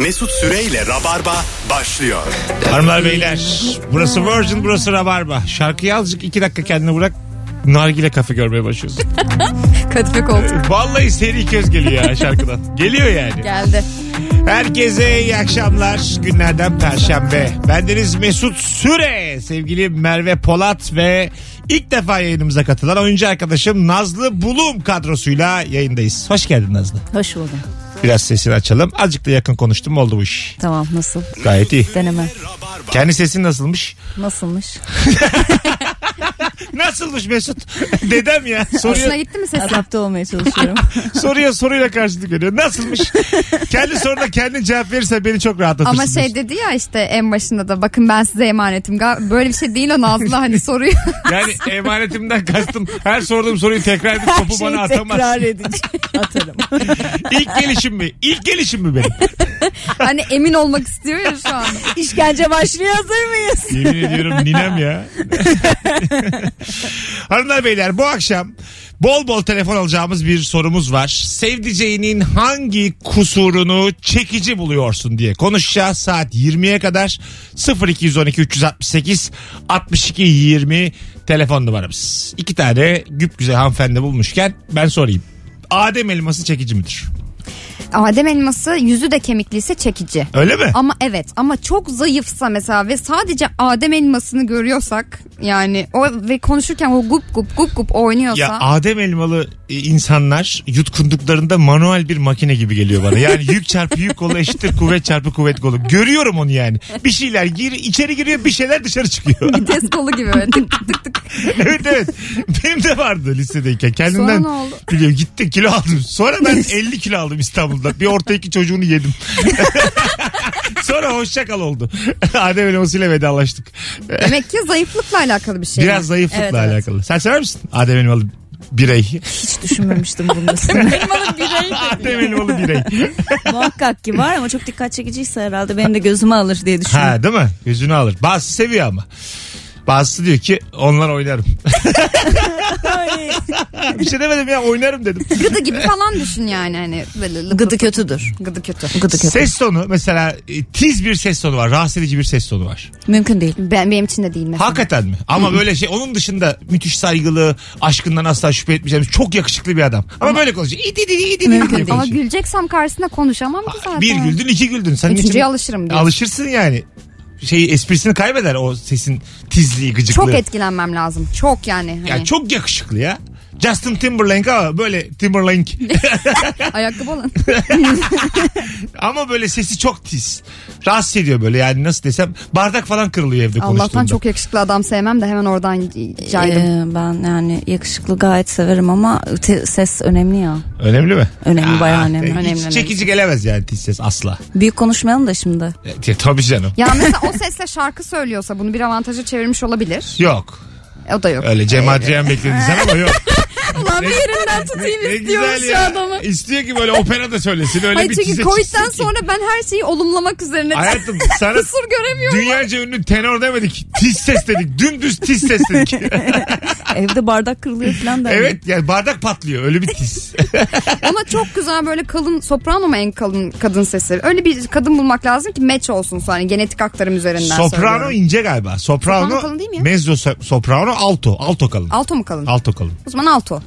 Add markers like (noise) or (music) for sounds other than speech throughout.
Mesut Süreyle Rabarba başlıyor. Hanımlar beyler burası Virgin burası Rabarba. Şarkıyı azıcık iki dakika kendine bırak. Nargile kafe görmeye başlıyorsun. (laughs) Kadife koltuk Vallahi seri köz geliyor ya şarkıdan. Geliyor yani. geldi. Herkese iyi akşamlar. Günlerden Perşembe. Bendeniz Mesut Süre. Sevgili Merve Polat ve ilk defa yayınımıza katılan oyuncu arkadaşım Nazlı Bulum kadrosuyla yayındayız. Hoş geldin Nazlı. Hoş buldum. Biraz sesini açalım. Azıcık da yakın konuştum oldu bu iş. Tamam nasıl? Gayet iyi. Deneme. Kendi sesin nasılmış? Nasılmış? (laughs) (laughs) Nasılmış Mesut? (laughs) Dedem ya. Hoşuna Soruyor, gitti mi sesin? Adapte olmaya çalışıyorum. (laughs) soruyor soruyla karşılık veriyor. Nasılmış? kendi soruna kendin cevap verirse beni çok rahatlatırsın. Ama şey dedi ya işte en başında da bakın ben size emanetim. Ga- Böyle bir şey değil o Nazlı hani soruyor. Yani emanetimden kastım her sorduğum soruyu tekrar edip topu Şeyi bana atamaz. tekrar edince atarım. İlk gelişim mi? İlk gelişim mi benim? hani emin olmak istiyor ya şu an. İşkence başlıyor hazır mıyız? Yemin ediyorum ninem ya. (laughs) Hanımlar beyler bu akşam bol bol telefon alacağımız bir sorumuz var. Sevdiceğinin hangi kusurunu çekici buluyorsun diye konuşacağız. Saat 20'ye kadar 0212 368 62 20 telefon numaramız. İki tane güp güzel hanımefendi bulmuşken ben sorayım. Adem elması çekici midir? Adem elması yüzü de kemikliyse çekici. Öyle mi? Ama evet ama çok zayıfsa mesela ve sadece Adem elmasını görüyorsak yani o ve konuşurken o gup gup gup gup oynuyorsa Ya Adem elmalı e, insanlar yutkunduklarında manuel bir makine gibi geliyor bana. Yani yük çarpı yük kolu eşittir kuvvet çarpı kuvvet kolu. Görüyorum onu yani. Bir şeyler gir, içeri giriyor bir şeyler dışarı çıkıyor. (laughs) vites kolu gibi böyle tık tık tık tık. (laughs) evet evet. Benim de vardı lisedeyken. Sonra Kendimden ne oldu? biliyorum gitti kilo aldım. Sonra ben (laughs) 50 kilo aldım İstanbul'da. Bir orta iki çocuğunu yedim. (laughs) Sonra hoşça kal oldu. (laughs) Adem elmasıyla vedalaştık. Demek ki zayıflıkla alakalı bir şey. Biraz zayıflıkla Evet, evet. alakalı. Sen sever misin Adem elmalı birey? Hiç düşünmemiştim bunun üstüne. (laughs) Adem elmalı birey. Muhakkak ki var ama çok dikkat çekiciyse herhalde benim de gözümü alır diye düşünüyorum. Ha değil mi? Gözünü alır. Bazısı seviyor ama. Bazısı diyor ki onlar oynarım. Ay. (laughs) bir şey demedim ya oynarım dedim. Gıdı gibi falan düşün yani hani böyle lık Gıdı kötüdür. Gıdı kötü. Gıdı kötü. Ses tonu mesela e, tiz bir ses tonu var. Rahatsız edici bir ses tonu var. Mümkün değil. Ben benim için de değil mesela. Hakikaten mi? Ama böyle şey onun dışında müthiş saygılı, aşkından asla şüphe etmeyeceğimiz çok yakışıklı bir adam. Ama, böyle konuşuyor. İdi idi idi idi Mümkün değil. Ama güleceksem karşısında konuşamam ki zaten. Bir güldün iki güldün. Sen Üçüncüye alışırım diyor. Alışırsın yani. Şey esprisini kaybeder o sesin tizliği gıcıklığı. Çok etkilenmem lazım. Çok yani. Hani. Yani çok yakışıklı ya. Justin Timberlake ama böyle Timberlake. (laughs) Ayakkabı alın. (laughs) Ama böyle sesi çok tiz. Rahatsız ediyor böyle yani nasıl desem bardak falan kırılıyor evde konuştuğunda. Allah'tan çok yakışıklı adam sevmem de hemen oradan caydım. Ee, ben yani yakışıklı gayet severim ama te- ses önemli ya. Önemli mi? Önemli, bayağı önemli. Hiç Önemli, çekici gelemez yani tiz ses asla. Büyük konuşmayalım da şimdi. E, tabii canım. ya mesela o sesle şarkı söylüyorsa bunu bir avantaja çevirmiş olabilir. Yok. O da yok. Öyle Cem Adrian bekledin sen ama yok. (laughs) Ulan bir yerinden tutayım Ne güzel şu ya. adamı. İstiyor ki böyle opera da söylesin. Öyle Hayır bir çünkü tize Covid'den ki. sonra ben her şeyi olumlamak üzerine Hayatım (laughs) sana kusur göremiyorum. dünyaca ünlü tenor demedik. Tiz ses dedik. Dümdüz tiz ses dedik. (laughs) Evde bardak kırılıyor falan da. evet yani bardak patlıyor. Öyle bir tiz. (laughs) Ama çok güzel böyle kalın soprano mu en kalın kadın sesi? Öyle bir kadın bulmak lazım ki match olsun sonra hani genetik aktarım üzerinden soprano söylüyorum. ince galiba. Soprano, Soprano kalın değil mi ya? mezzo so- soprano alto. Alto kalın. Alto mu kalın? Alto kalın. O zaman alto.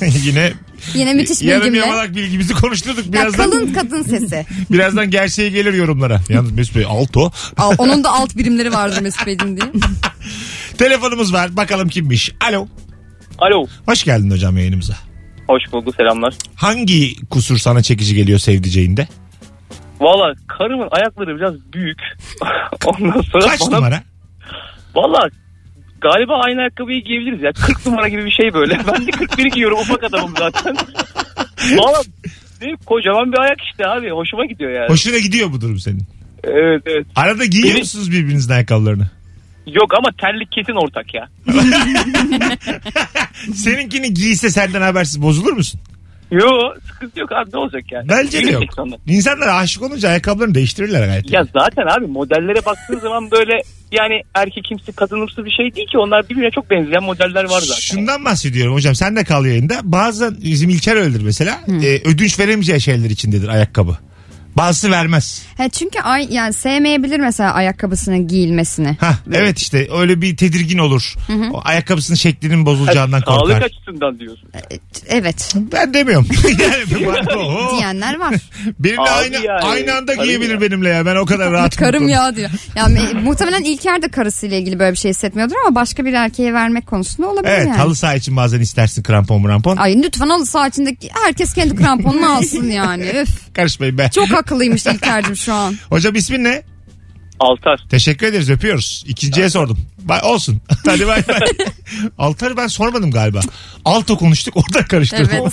(laughs) Yine Yine müthiş yarım bilgimle. yamalak bilgimizi konuşturduk. Ya Birazdan, kalın kadın sesi. (laughs) birazdan gerçeği gelir yorumlara. Yalnız Mesut Bey alto. Al, (laughs) onun da alt birimleri vardır Mesut Bey'cim diye. Telefonumuz var. Bakalım kimmiş. Alo. Alo. Hoş geldin hocam yayınımıza. Hoş bulduk selamlar. Hangi kusur sana çekici geliyor sevdiceğinde? Valla karımın ayakları biraz büyük. Ondan sonra Kaç bana... numara? Valla galiba aynı ayakkabıyı giyebiliriz ya. 40 numara gibi bir şey böyle. (laughs) Ben de 41 giyiyorum ufak adamım zaten. (laughs) Valla ne, kocaman bir ayak işte abi. Hoşuma gidiyor yani. Hoşuna gidiyor bu durum senin. Evet evet. Arada giyiyor Beni- musunuz birbirinizin ayakkabılarını? Yok ama terlik kesin ortak ya. (laughs) Seninkini giyse senden habersiz bozulur musun? Yo sıkıntı yok abi ne olacak yani. Bence de yok. İnsanlar aşık olunca ayakkabılarını değiştirirler gayet. Ya zaten abi modellere baktığın zaman böyle yani erkekimsi kadınımsı bir şey değil ki onlar birbirine çok benzeyen modeller var zaten. Şundan bahsediyorum hocam sen de kal yayında. Bazen bizim İlker öyledir mesela. e, ödünç veremeyeceği şeyler içindedir ayakkabı. Bazısı vermez. He, çünkü ay, yani sevmeyebilir mesela ayakkabısının giyilmesini. Ha evet işte öyle bir tedirgin olur. O ayakkabısının şeklinin bozulacağından Sağlık korkar. açısından diyorsun. Evet Ben demiyorum. (laughs) yani (laughs) bana- diyenler var. benimle Abi aynı yani, aynı anda tabii giyebilir ya. benimle ya. Ben o kadar (laughs) rahatım. Karım ya diyor. Yani e, muhtemelen İlker de karısıyla ilgili böyle bir şey hissetmiyordur ama başka bir erkeğe vermek konusunda olabilir Evet yani. halı saha için bazen istersin krampon krampon. Ay lütfen halı saha içindeki herkes kendi kramponunu alsın yani. Öf. Karışmayın be. Çok akıllıymış İlker'cim şu an. (laughs) Hocam ismin ne? Altar. Teşekkür ederiz öpüyoruz. İkinciye sordum. Bay, olsun. (laughs) Hadi bay bay. (laughs) Altar'ı ben sormadım galiba. Alto konuştuk orada karıştırdım. Evet.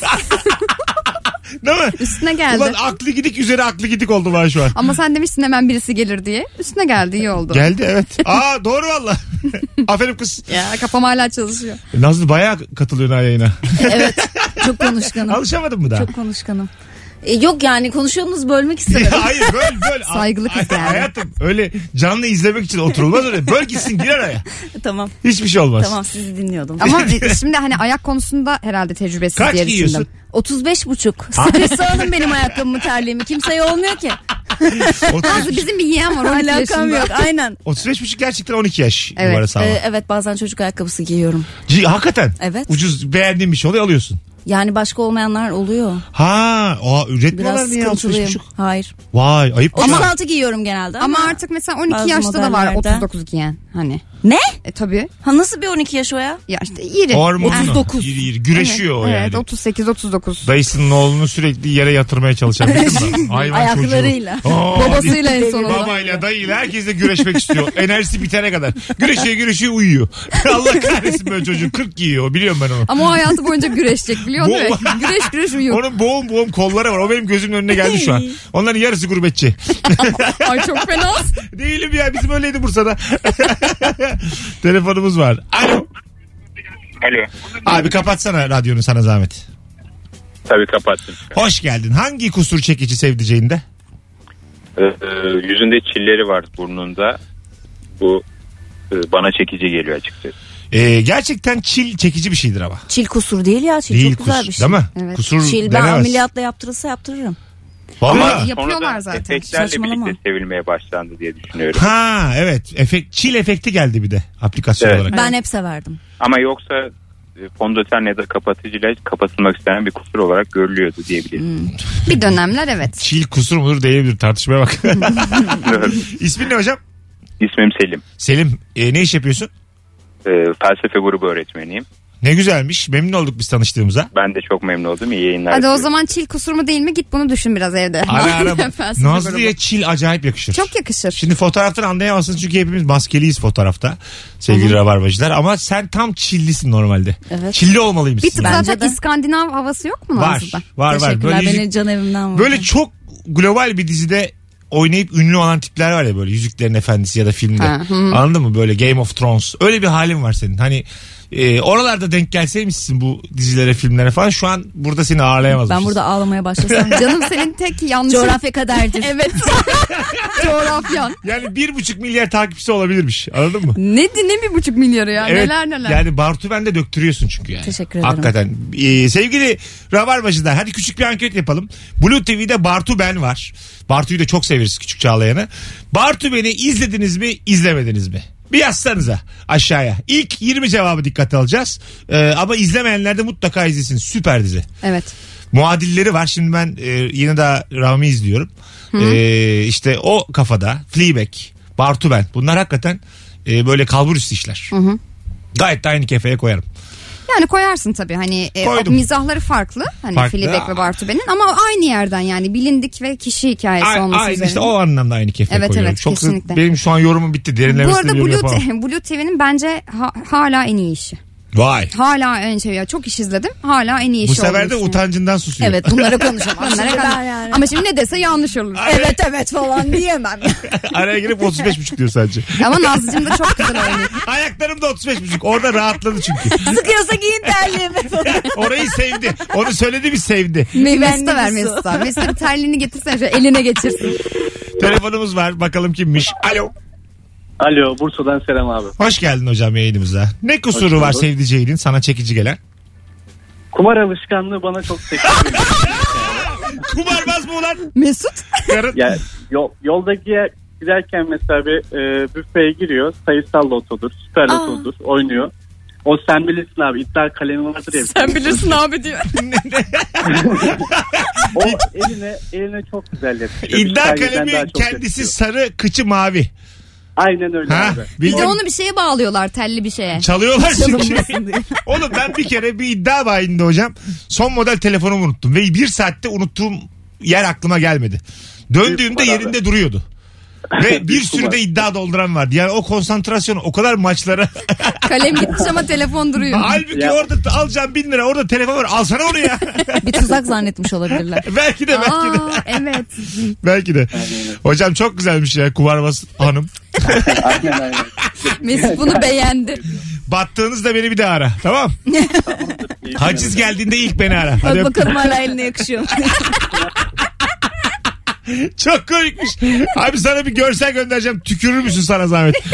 Değil mi? Üstüne geldi. Ulan aklı gidik üzeri aklı gidik oldu bana şu an. Ama sen demişsin hemen birisi gelir diye. Üstüne geldi iyi oldu. Geldi evet. Aa doğru valla. Aferin kız. Ya kafam hala çalışıyor. Nazlı bayağı katılıyorsun ha yayına. Evet. Çok konuşkanım. Alışamadın mı daha? Çok konuşkanım. E, yok yani konuşuyorsunuz bölmek istemedim. (laughs) Hayır böl böl. Saygılı kız yani. Hayatım öyle canlı izlemek için oturulmaz öyle. Böl gitsin gir araya. (laughs) tamam. Hiçbir şey olmaz. Tamam sizi dinliyordum. Ama (laughs) e, şimdi hani ayak konusunda herhalde tecrübesiz Kaç diye giyiyorsun? düşündüm. 35 buçuk. Stresi alın benim ayakkabımı terliğimi. Kimseye olmuyor ki. Nazlı bizim bir yeğen var 12 Alakam yaşında. yok. Aynen. 35 buçuk gerçekten 12 yaş Evet, numarası ama. Ee, evet bazen çocuk ayakkabısı giyiyorum. C- hakikaten. Evet. Ucuz beğendiğin bir şey oluyor alıyorsun. Yani başka olmayanlar oluyor. Ha, o üretmiyorlar Biraz mı ya 35 sıkıntılıyım. buçuk? Hayır. Vay ayıp. değil mi? 36 giyiyorum genelde ama. Ama artık mesela 12 Bazı yaşta da var modellerde. 39 giyen. Hani. Ne? E tabii. Ha nasıl bir 12 yaş o ya? Ya işte iri. Hormonlu. 39. İri iri. Güreşiyor o evet, yani. 38 39. Dayısının oğlunu sürekli yere yatırmaya çalışan bir kız var. (laughs) Hayvan Ayaklarıyla. çocuğu. Babasıyla en sonunda. Babayla dayıyla herkesle güreşmek istiyor. (laughs) Enerjisi bitene kadar. Güreşiyor güreşiyor uyuyor. (laughs) Allah kahretsin böyle çocuğu. 40 giyiyor biliyorum ben onu. Ama o hayatı boyunca güreşecek biliyor musun? Güreş güreş uyuyor. Onun boğum boğum kolları var. O benim gözümün önüne geldi şu an. Onların yarısı gurbetçi. Ay çok fena. Değilim ya bizim öyleydi Bursa'da. (laughs) Telefonumuz var. Alo. Alo. Abi kapatsana radyonu sana zahmet. Tabii kapattım. Hoş geldin. Hangi kusur çekici sevdiceğinde? Ee, yüzünde çilleri var burnunda. Bu e, bana çekici geliyor açıkçası. Ee, gerçekten çil çekici bir şeydir ama. Çil kusur değil ya. Çil Değil çok güzel bir şey. Değil mi? Evet. Kusur Çil ben denemez. ameliyatla yaptırılsa yaptırırım. Vallahi. Yapıyorlar sonradan zaten. Efektlerle Saçmalama. birlikte sevilmeye başlandı diye düşünüyorum. Ha evet. Efekt, çil efekti geldi bir de aplikasyon Evet. olarak. Ben hep severdim. Ama yoksa e, fondöten ya da kapatıcıyla kapatılmak istenen bir kusur olarak görülüyordu diyebilirim. Bir dönemler evet. Çil kusur mudur değildir tartışmaya bak. (laughs) İsmin ne hocam? İsmim Selim. Selim e, ne iş yapıyorsun? Ee, felsefe grubu öğretmeniyim. Ne güzelmiş. Memnun olduk biz tanıştığımıza. Ben de çok memnun oldum. İyi yayınlar. Hadi o diliyorum. zaman çil kusur mu değil mi git bunu düşün biraz evde. Ara ara. (laughs) Nazlı'ya çil acayip yakışır. Çok yakışır. Şimdi fotoğraftan anlayamazsın çünkü hepimiz maskeliyiz fotoğrafta. Sevgili rabarbacılar ama sen tam çillisin normalde. Evet. Çilli olmalıymışsın. bir tık yani. Zaten de. İskandinav havası yok mu Var. Nazlı'da? Var var. Teşekkürler Böyle, beni can evimden vurdun. böyle çok global bir dizide oynayıp ünlü olan tipler var ya böyle Yüzüklerin Efendisi ya da filmde. Ha, hı. Anladın mı? Böyle Game of Thrones. Öyle bir halin var senin. Hani e, oralarda denk gelseymişsin bu dizilere, filmlere falan şu an burada seni ağırlayamazmışız. Ben burada ağlamaya başlasam. (laughs) Canım senin tek yanlış. Coğrafya kaderdir. (laughs) Evet. (laughs) Coğrafyan. Yani bir buçuk milyar takipçisi olabilirmiş. Anladın mı? Ne, ne bir buçuk milyarı ya neler neler. Yani Bartu ben de döktürüyorsun çünkü yani. Teşekkür ederim. Hakikaten. Ee, sevgili Rabarbacılar hadi küçük bir anket yapalım. Blue TV'de Bartu ben var. Bartu'yu da çok severiz küçük Çağlayan'ı. Bartu beni izlediniz mi izlemediniz mi? Bir yazsanıza aşağıya. İlk 20 cevabı dikkate alacağız. Ee, ama izlemeyenler de mutlaka izlesin. Süper dizi. Evet. Muadilleri var. Şimdi ben e, yine daha Rami izliyorum. E, işte o kafada Fleabag, Bartu ben. Bunlar hakikaten e, böyle kalbur üstü işler. Gayet de aynı kefeye koyarım. Yani koyarsın tabii hani e, Koydum. mizahları farklı. Hani Farklı. Fleabag ve Bartu Ben'in ama aynı yerden yani bilindik ve kişi hikayesi A- olması aynı üzerine. işte o anlamda aynı kefeye Evet, koyuyorum. evet, Çok kesinlikle. benim şu an yorumum bitti. Bu Derinlemesine arada bir yorum Blue, yapamam. Blue TV'nin bence ha- hala en iyi işi. Vay. Hala en şey ya çok iş izledim. Hala en iyi Bu işi sefer de utancından susuyor. Evet bunlara konuşamam. (laughs) Bunlara ben yani- Ama şimdi ne dese yanlış olur. evet evet falan diyemem. (laughs) Araya girip 35,5 diyor sadece. Ama Nazlıcığım da çok güzel oynuyor. (laughs) Ayaklarım da 35,5. Orada rahatladı çünkü. Sıkıyorsa giyin terliğimi. Orayı sevdi. Onu söyledi bir sevdi. Mesut'a ver. Mesut'a. Mesut'a bir terliğini getirsene şöyle eline geçirsin. Telefonumuz var. Bakalım kimmiş. Alo. Alo Bursa'dan selam abi. Hoş geldin hocam yayınımıza. Ne kusuru Hoş var bulduk. sevdiceğinin sana çekici gelen? Kumar alışkanlığı bana çok sekiyor. (laughs) Kumarbaz mı ulan? Mesut. Karın. Ya yol, yolda gider, giderken mesela bir e, büfeye giriyor. Sayısal lotodur, süper Aa. lotodur, oynuyor. O sen bilirsin abi iddia kalemi vardır ya. Sen bilirsin abi diyor. (laughs) (laughs) O eline eline çok güzel yapıyor. İddia daha kalemi çok kendisi yapıyor. sarı kıçı mavi. Aynen öyle Ha? abi. Bir de onu bir şeye bağlıyorlar telli bir şeye. Çalıyorlar çünkü. (laughs) Oğlum ben bir kere bir iddia bayinde hocam son model telefonumu unuttum. Ve bir saatte unuttuğum yer aklıma gelmedi. Döndüğümde Büyük yerinde duruyordu. Ve (laughs) bir sürü de iddia dolduran vardı. Yani o konsantrasyon o kadar maçlara. (laughs) Kalem gitmiş ama telefon duruyor. Halbuki Ya. orada alacağım bin lira orada telefon var alsana onu ya. (laughs) Bir tuzak zannetmiş olabilirler. belki de belki de. Aa, evet. Belki de. Hocam çok güzelmiş ya kumarbaz hanım. Aynen aynen. Mesut bunu beğendi. Battığınızda beni bir daha ara. Tamam. Haciz geldiğinde ilk beni ara. Hadi Bak öp- bakalım hala eline yakışıyor. (laughs) Çok komikmiş. Abi sana bir görsel göndereceğim. Tükürür müsün sana zahmet? (laughs)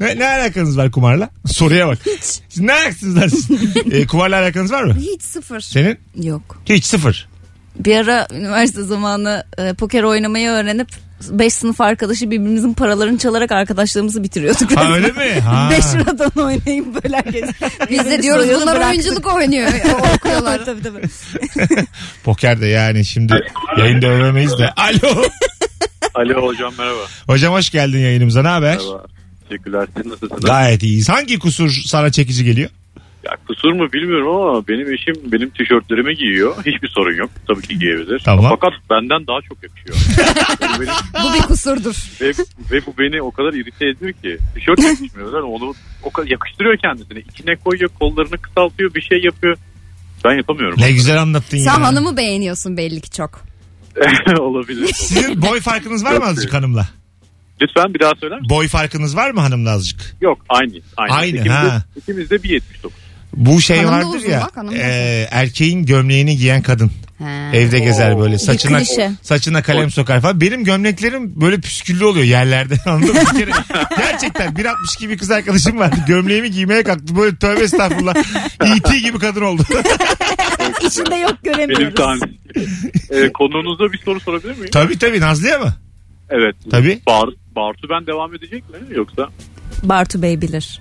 ne, ne alakanız var kumarla? Soruya bak. Siz ne alaksınız lan siz? E, kumarla alakanız var mı? Hiç sıfır. Senin? Yok. Hiç sıfır. Bir ara üniversite zamanı e, poker oynamayı öğrenip 5 sınıf arkadaşı birbirimizin paralarını çalarak arkadaşlığımızı bitiriyorduk. Ha öyle mi? Ha. (laughs) 5 liradan oynayıp böyle herkes. Biz de diyoruz bunlar oyunculuk oynuyor. (laughs) Okuyorlar. tabii tabii. (laughs) Poker de yani şimdi yayında övemeyiz de. Alo. Alo hocam merhaba. Hocam hoş geldin yayınımıza. Ne haber? Merhaba. Teşekkürler. Siz nasılsınız? Gayet iyiyiz. Hangi kusur sana çekici geliyor? Ya kusur mu bilmiyorum ama benim eşim benim tişörtlerimi giyiyor. Hiçbir sorun yok. Tabii ki giyebilir. Tamam. Fakat benden daha çok yakışıyor. Yani benim, (laughs) Bu bir kusurdur. ve, ve bu beni o kadar irite ediyor ki. Tişört yakışmıyor. Yani onu o kadar yakıştırıyor kendisine. İçine koyuyor, kollarını kısaltıyor, bir şey yapıyor. Ben yapamıyorum. Ne güzel anlattın ya. Sen hanımı beğeniyorsun belli ki çok. (laughs) Olabilir. Sizin boy farkınız var mı azıcık hanımla? Lütfen bir daha söyler misin? Boy farkınız var mı hanımla azıcık? Yok aynı. Aynı. Aynı, ikimiz, ha. De, ikimiz de 1.79. Bu şey Hanım da vardır uzun ya. bak, hanım da e, erkeğin gömleğini giyen kadın. Evde gezer böyle saçına klişe. saçına kalem sokar falan. Benim gömleklerim böyle püsküllü oluyor yerlerde. (laughs) Anladın mı? Bir kere, (laughs) gerçekten 1.60 gibi kız arkadaşım vardı. Gömleğimi giymeye kalktı. Böyle tövbe estağfurullah. (laughs) E.T. gibi kadın oldu. İçinde yok Benim göremiyoruz. tahmin. ee, konuğunuza bir soru sorabilir miyim? tabii tabii Nazlı'ya mı? Evet. Tabii. Bar, Bartu ben devam edecek mi yoksa? Bartu Bey bilir.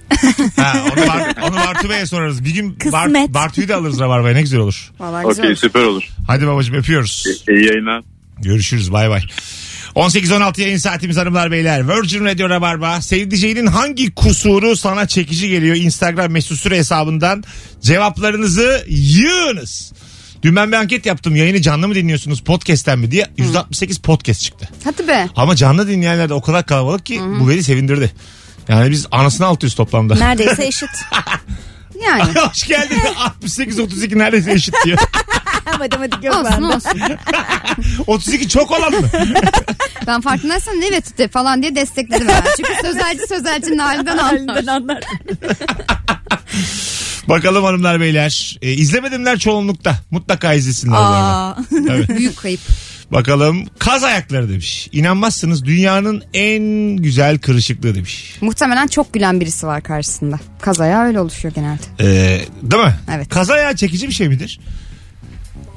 Ha, onu, Bar, onu Bartu Bey'e sorarız. Bir gün Bar, Kısmet. Bartu'yu da alırız Rabarba'ya ne güzel olur. Vallahi güzel. Okey olur. süper olur. Hadi babacığım öpüyoruz. İyi yayınlar. Görüşürüz bay bay. 18-16 yayın saatimiz hanımlar beyler. Virgin Radio Rabarba. Sevdiceğinin hangi kusuru sana çekici geliyor? Instagram mesut süre hesabından cevaplarınızı yığınız. Dün ben bir anket yaptım. Yayını canlı mı dinliyorsunuz podcast'ten mi diye. %68 podcast çıktı. Hadi be. Ama canlı dinleyenler de o kadar kalabalık ki bu beni sevindirdi. Yani biz anasını altıyız toplamda. Neredeyse (laughs) eşit. Yani. Hoş geldin. 68-32 neredeyse eşit diyor. (laughs) Matematik yok olsun bende. olsun. (laughs) 32 çok olan mı? Ben farkındaysan evet de falan diye destekledim ben. Çünkü sözelci sözelcinin halinden anlar. Anlar. Bakalım hanımlar beyler. E, izlemedimler çoğunlukta. Mutlaka izlesinler. Aa. Tabii. Büyük kayıp. Bakalım kaz ayakları demiş. İnanmazsınız dünyanın en güzel kırışıklığı demiş. Muhtemelen çok gülen birisi var karşısında. Kazaya öyle oluşuyor genelde. Ee, değil mi? Evet. Kaz ayağı çekici bir şey midir?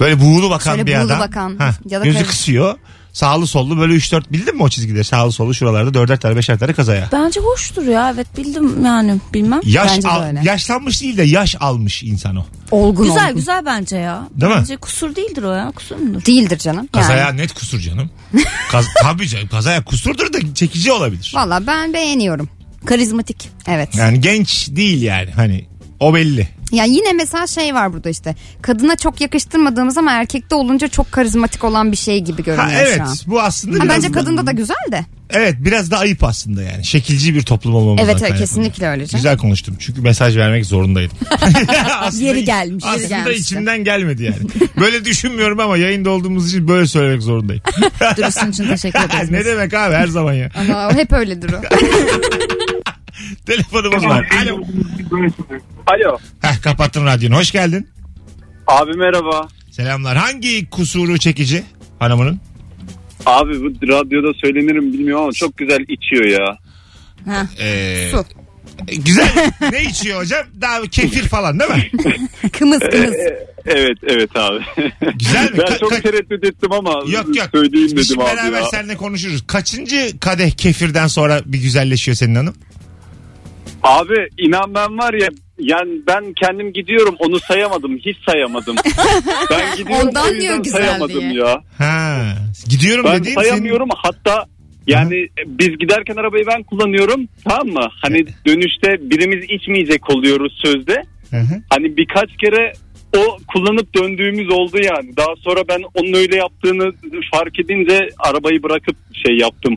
Böyle buğulu bakan Şöyle bir buğulu adam. bakan Ha, ya da gözü karış- kısıyor. Sağlı sollu böyle 3-4 bildin mi o çizgileri? Sağlı sollu şuralarda 4'er tane 5'er tane kaz ayağı. Bence hoştur ya evet bildim yani bilmem. Yaş Bence de al- öyle. yaşlanmış değil de yaş almış insan o. Olgun Güzel olgun. güzel bence ya. Değil mi? bence kusur değildir o ya kusur mudur? Değildir canım. Yani. ayağı net kusur canım. (laughs) Kaz, tabii canım kaz ayağı kusurdur da çekici olabilir. Valla ben beğeniyorum. Karizmatik. Evet. Yani genç değil yani hani o belli. Ya yine mesela şey var burada işte. Kadına çok yakıştırmadığımız ama erkekte olunca çok karizmatik olan bir şey gibi görünüyor Ha, evet şu an. bu aslında Ha, biraz bence da- kadında da güzel de. Evet biraz da ayıp aslında yani. Şekilci bir toplum olmamızdan Evet evet kesinlikle öyle. canım. Güzel konuştum çünkü mesaj vermek zorundaydım. (laughs) aslında, Yeri gelmiş, yeri Aslında gelmişti. içimden gelmedi yani. Böyle düşünmüyorum ama yayında olduğumuz için böyle söylemek zorundayım. Dürüstlüğün için teşekkür (laughs) ederiz. ne demek abi her zaman ya. Ama hep öyledir o. (laughs) (laughs) Telefonumuz var. Alo. Alo. Heh, kapattın radyonu. Hoş geldin. Abi merhaba. Selamlar. Hangi kusuru çekici hanımının? Abi bu radyoda söylenirim bilmiyorum ama çok güzel içiyor ya. Ha. Ee, Su. E, Güzel. ne içiyor hocam? Daha kefir falan değil mi? (laughs) Kımız kımız. Evet evet abi. Güzel mi? Ben Ka- çok tereddüt ettim ama Yok yok. söyleyeyim Biz dedim abi beraber ya. seninle konuşuruz. Kaçıncı kadeh kefirden sonra bir güzelleşiyor senin hanım? Abi inan ben var ya yani ben kendim gidiyorum onu sayamadım hiç sayamadım. (laughs) ben gidiyorum Ondan o yüzden diyor güzel sayamadım diye. ya. Ha. Gidiyorum Ben dediğin sayamıyorum hatta yani biz giderken arabayı ben kullanıyorum tamam mı? Hani dönüşte birimiz içmeyecek oluyoruz sözde. Senin... Hı hı. Hani birkaç kere o kullanıp döndüğümüz oldu yani. Daha sonra ben onun öyle yaptığını fark edince arabayı bırakıp şey yaptım.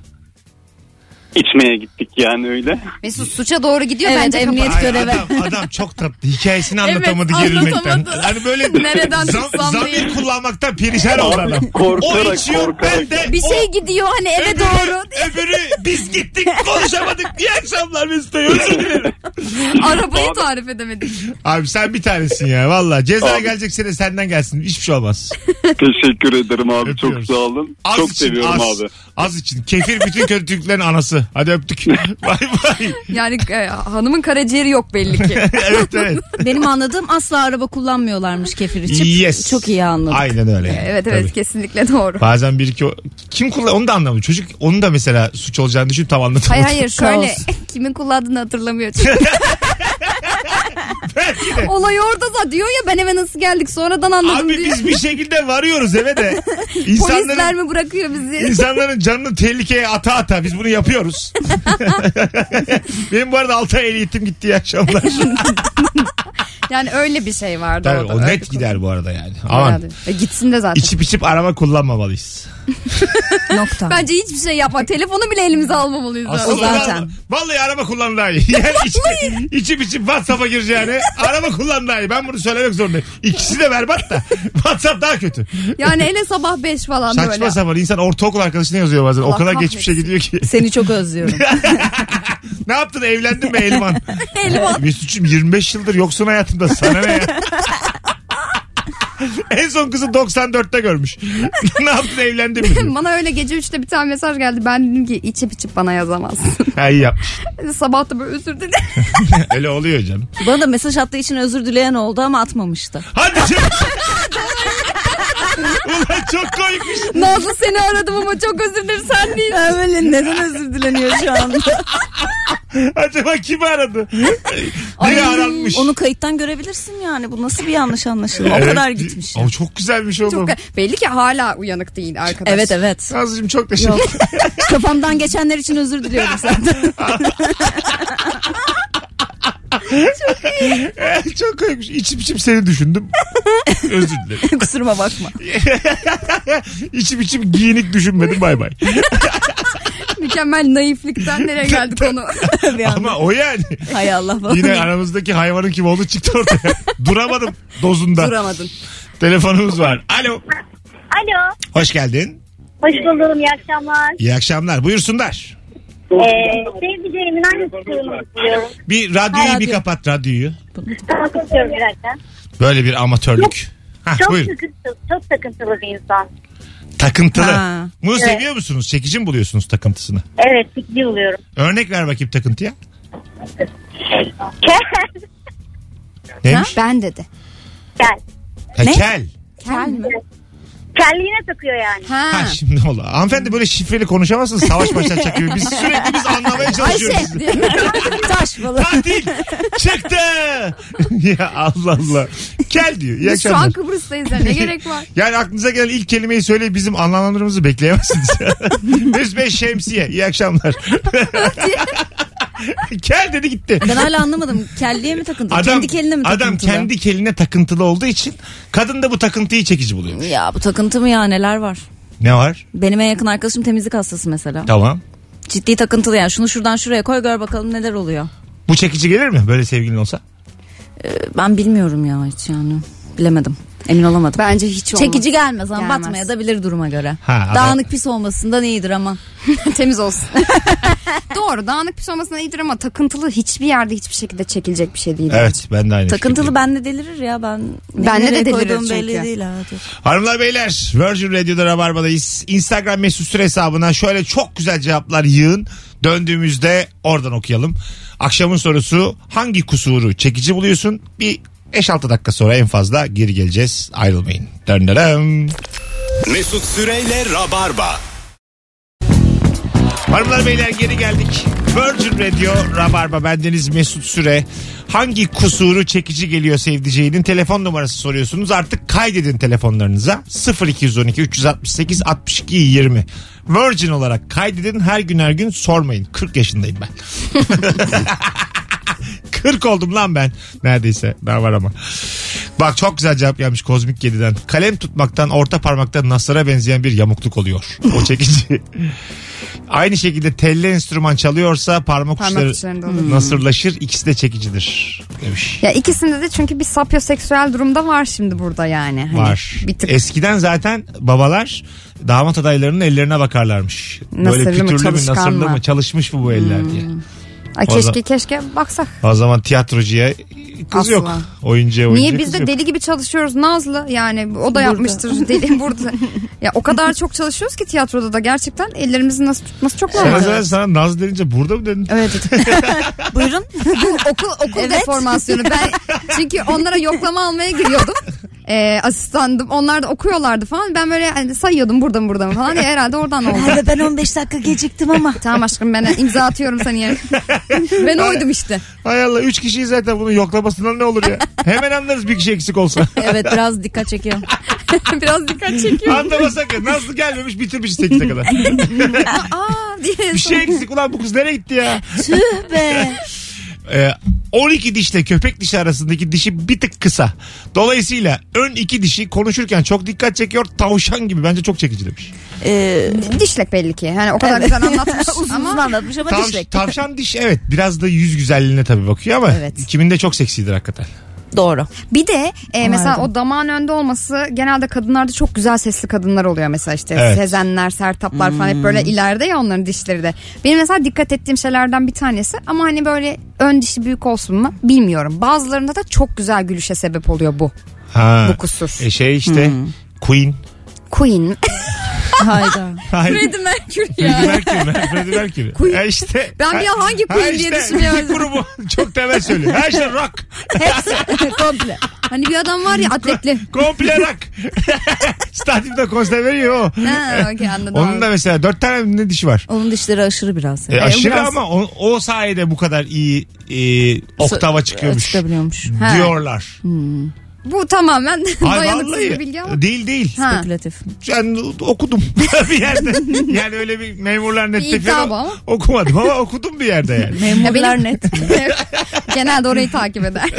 İçmeye gittik yani öyle. Mesut suça doğru gidiyor Evet, bence emniyet. Ay, görevi. adam, adam çok tatlı. Hikayesini Evet, anlatamadı gerilmekten. anlatamadı. Hani böyle (laughs) Nereden zam, tutsam zamir diye. kullanmaktan perişan oldu adam. o Korkarak, içiyor korkarak. ben de Bir o- şey gidiyor hani eve öbürü, doğru. öbürü biz gittik konuşamadık. İyi akşamlar Mesut Bey özür dilerim. (laughs) Arabayı tarif edemedik. Abi sen bir tanesin ya valla. Ceza Abi. gelecek sene senden gelsin. Hiçbir şey olmaz. Teşekkür ederim abi Öpüyoruz. çok sağ olun. Az çok için, seviyorum az, abi. Az için. Kefir bütün kötülüklerin anası. Hadi öptük. (laughs) bay bay. Yani e, hanımın karaciğeri yok belli ki. (laughs) evet evet. Benim anladığım asla araba kullanmıyorlarmış kefir içip. Yes. Çok iyi anladım. Aynen öyle. yani. evet evet Tabii. kesinlikle doğru. Bazen bir iki. Kim kullan onu da anlamadım. Çocuk onu da mesela suç olacağını düşünüp tam anlatamadı. Hayır hayır şöyle (laughs) kimin kullandığını hatırlamıyor. Çünkü (laughs) Belki de. olay orada da diyor ya ben eve nasıl geldik sonradan anladım Abi diyor. biz bir şekilde varıyoruz eve de. (laughs) Polisler mi bırakıyor bizi? insanların canını tehlikeye ata ata biz bunu yapıyoruz. (laughs) Benim bu arada 6 ay ehliyetim gitti iyi akşamlar. Yani öyle bir şey vardı Tabii, orada. o öyle net bir gider bu arada yani. Aman. E, gitsin de zaten. İçip içip araba kullanmamalıyız. (laughs) Nokta. Bence hiçbir şey yapma. Telefonu bile elimize almamalıyız. Aslında zaten. zaten. Vallahi, araba kullan daha iyi. (laughs) Yani (laughs) içip, içip içip WhatsApp'a gireceğine araba kullan daha iyi. Ben bunu söylemek zorundayım. İkisi de berbat da. WhatsApp daha kötü. Yani hele sabah 5 falan Saçma böyle. sapan insan ortaokul arkadaşına yazıyor bazen. o Allah kadar kahretsin. geçmişe gidiyor ki. Seni çok özlüyorum. ne yaptın evlendin mi Elvan? Elvan. Mesut'cum 25 yıldır yoksun hayatımda sana ne ya? (laughs) en son kızı 94'te görmüş. (laughs) ne yaptın evlendin mi? (laughs) Bana öyle gece 3'te bir tane mesaj geldi. Ben dedim ki içip içip bana yazamazsın. Ha iyi yapmış. Sabah da böyle özür dilerim. Öyle oluyor canım. Bana da mesaj attığı için özür dileyen oldu ama atmamıştı. Hadi canım. Ulan çok koymuş. Nazlı seni aradım ama çok özür dilerim sen değil. Ya böyle neden özür dileniyor şu anda? (laughs) Acaba kim aradı? (laughs) Biri aranmış. Onu kayıttan görebilirsin yani. Bu nasıl bir yanlış anlaşılma. O Evet. kadar gitmiş. Ama çok güzelmiş oğlum. Çok, belli ki hala uyanık değil arkadaş. Evet evet. Nazlıcığım çok teşekkür Yok. (laughs) Kafamdan geçenler için özür diliyorum zaten. çok koymuş. İçip içip seni düşündüm. Özür dilerim. Kusuruma bakma. İçip içip giyinik düşünmedim bay bay. Mükemmel naiflikten nereye geldi (laughs) konu? (laughs) bir anda. Ama o yani. Hay Allah falan. Yine aramızdaki hayvanın kim olduğu çıktı ortaya. (laughs) Duramadım dozunda. Duramadın. Telefonumuz var. Alo. Alo. Hoş geldin. Hoş buldum. İyi akşamlar. İyi akşamlar. Buyursunlar. Ee, sevdiceğimin aynı sorunu. Bir radyoyu Radyo. bir kapat radyoyu. Tamam kapatıyorum bir dakika. Böyle bir amatörlük. Hah, Çok buyurun. takıntılı, çok takıntılı bir insan. Takıntılı. Ha. Bunu seviyor musunuz? Çekici mi buluyorsunuz takıntısını? Evet fikri buluyorum. Örnek ver bakayım takıntıya. Kel. Neymiş? Ben dedi. Kel. Ha, Ne? kel. Kel mi? Kelliğine takıyor yani. Ha. Ha şimdi oldu. Hanımefendi böyle şifreli konuşamazsınız. Savaş başlatacak (laughs) gibi. Biz sürekli biz anlamaya çalışıyoruz. Ayşe. (laughs) Taş falan. Tatil çıktı. (laughs) ya Allah Allah. Kel diyor. İyi Biz şu akşamlar. an Kıbrıs'tayız ya ne gerek var? Yani aklınıza gelen ilk kelimeyi söyleyip bizim anlamlandırmamızı bekleyemezsiniz. Mesut Bey şemsiye. İyi akşamlar. (laughs) Kel dedi gitti. Ben hala anlamadım. Kelliye mi takıntılı? Adam, kendi keline mi takıntılı? adam kendi keline takıntılı olduğu için kadın da bu takıntıyı çekici buluyor. Ya bu takıntı mı ya neler var? Ne var? Benim en yakın arkadaşım temizlik hastası mesela. Tamam. Ciddi takıntılı yani. Şunu şuradan şuraya koy gör bakalım neler oluyor. Bu çekici gelir mi böyle sevgilin olsa? Ee, Ben bilmiyorum ya hiç yani. Bilemedim. Emin olamadım. Bence hiç olmaz. Çekici gelmez ama Gelmez. batmaya da bilir duruma göre. Ha, adam- Dağınık pis olmasından iyidir ama. (laughs) Temiz olsun. (laughs) Doğru dağınık pis olmasına iyidir ama takıntılı hiçbir yerde hiçbir şekilde çekilecek bir şey değil. Evet ben de aynı Takıntılı fikirdeyim. bende delirir ya ben. Bende de nereye delirir koyduğum çünkü. belli değil ha. Dur. Hanımlar beyler Virgin Radio'da Rabarba'dayız. Instagram mesut süre hesabına şöyle çok güzel cevaplar yığın. Döndüğümüzde oradan okuyalım. Akşamın sorusu hangi kusuru çekici buluyorsun? Bir 5-6 dakika sonra en fazla geri geleceğiz. Ayrılmayın. Döndürüm. Mesut Süreyle Rabarba. Hanımlar beyler geri geldik. Virgin Radio Rabarba bendeniz Mesut Süre. Hangi kusuru çekici geliyor sevdiceğinin telefon numarası soruyorsunuz. Artık kaydedin telefonlarınıza. 0212 368 62 20. Virgin olarak kaydedin her gün her gün sormayın. 40 yaşındayım ben. (laughs) (laughs) 40 oldum lan ben. Neredeyse daha var ama. Bak çok güzel cevap gelmiş Kozmik 7'den. Kalem tutmaktan orta parmakta nasıra benzeyen bir yamukluk oluyor. O çekici. (laughs) Aynı şekilde telli enstrüman çalıyorsa parmak, Parmak uçları uçlarında olur. nasırlaşır. İkisi de çekicidir demiş. Ya ikisinde de çünkü bir sapyoseksüel durumda var şimdi burada yani. Hani Var. Bir tık Eskiden zaten babalar damat adaylarının ellerine bakarlarmış. Böyle Nasırlı mı, pütürlü mü, çalışkan nasırlı mı? Hmm. mı, çalışmış mı bu eller diye. Ay O keşke zaman- keşke baksak. O zaman tiyatrocuya kız Asla. yok. Oyuncuya oyuncuya Niye biz de deli gibi çalışıyoruz Nazlı yani o da yapmıştır (laughs) deli burada. Ya o kadar çok çalışıyoruz ki tiyatroda da gerçekten ellerimizin nasıl tutması çok Sen normal. sana, Naz denince burada mı dedin? Evet. (laughs) Buyurun. Bu okul okul deformasyonu. Ben çünkü onlara yoklama almaya giriyordum. (laughs) Ee, asistandım. Onlar da okuyorlardı falan. Ben böyle hani sayıyordum burada mı burada mı falan. Ya herhalde oradan oldu. Hadi ben 15 dakika geciktim ama. (laughs) tamam aşkım ben imza atıyorum senin yerine. (laughs) ben oydum işte. Hay Allah 3 kişiyi zaten bunun yoklamasından ne olur ya? Hemen anlarız bir kişi eksik olsa. Evet biraz dikkat çekiyor. (laughs) Biraz dikkat çekiyor. Anlama sakın. Nazlı gelmemiş bitirmiş 8'e kadar. Aa diye. Bir şey eksik ulan bu kız nereye gitti ya? Tüh be. Ee, 12 dişle köpek dişi arasındaki dişi bir tık kısa. Dolayısıyla ön iki dişi konuşurken çok dikkat çekiyor. Tavşan gibi bence çok çekici demiş. Ee, Dişlek belli ki. Hani o kadar güzel anlatmış. (laughs) uzun uzun anlatmış ama Tav- dişlek. tavşan diş evet biraz da yüz güzelliğine tabii bakıyor ama Evet. kiminde çok seksidir hakikaten. Doğru. bir de e, mesela Vardı. o damağın önde olması genelde kadınlarda çok güzel sesli kadınlar oluyor mesela işte Evet. Sezenler, Sertaplar falan hep böyle ileride ya onların dişleri de. Benim mesela dikkat ettiğim şeylerden bir tanesi ama hani böyle ön dişi büyük olsun mu bilmiyorum. Bazılarında da çok güzel gülüşe sebep oluyor bu. Ha. Bu kusur. E şey işte Queen. Queen. Hayda. Hayır. Freddie Mercury Freddie ya. Mercury. Freddie Mercury. Queen. Ha işte. Ben bir an hangi Ha Queen diye işte, düşünüyorum. müzik grubu. Çok temel söylüyor. Her şey rock. Hepsi (laughs) komple. Hani bir adam var ya atletli. (laughs) Komple rock. (laughs) Stadyumda konser veriyor o. Ha, okey anladım. Onun da mesela dört tane ne dişi var. Onun dişleri aşırı biraz. E, aşırı biraz- ama o, o sayede bu kadar iyi e, oktava çıkıyormuş. Çıkabiliyormuş. Ha. Diyorlar. Bu tamamen Ay (laughs) dayanıksız bir bilgi ama. değil değil. Ha. Spekülatif. Ben okudum (laughs) bir yerde. Yani öyle bir memurlar iddia falan ama. okumadım ama okudum bir yerde yani. (laughs) Memurlar benim- net. Genelde orayı takip eder.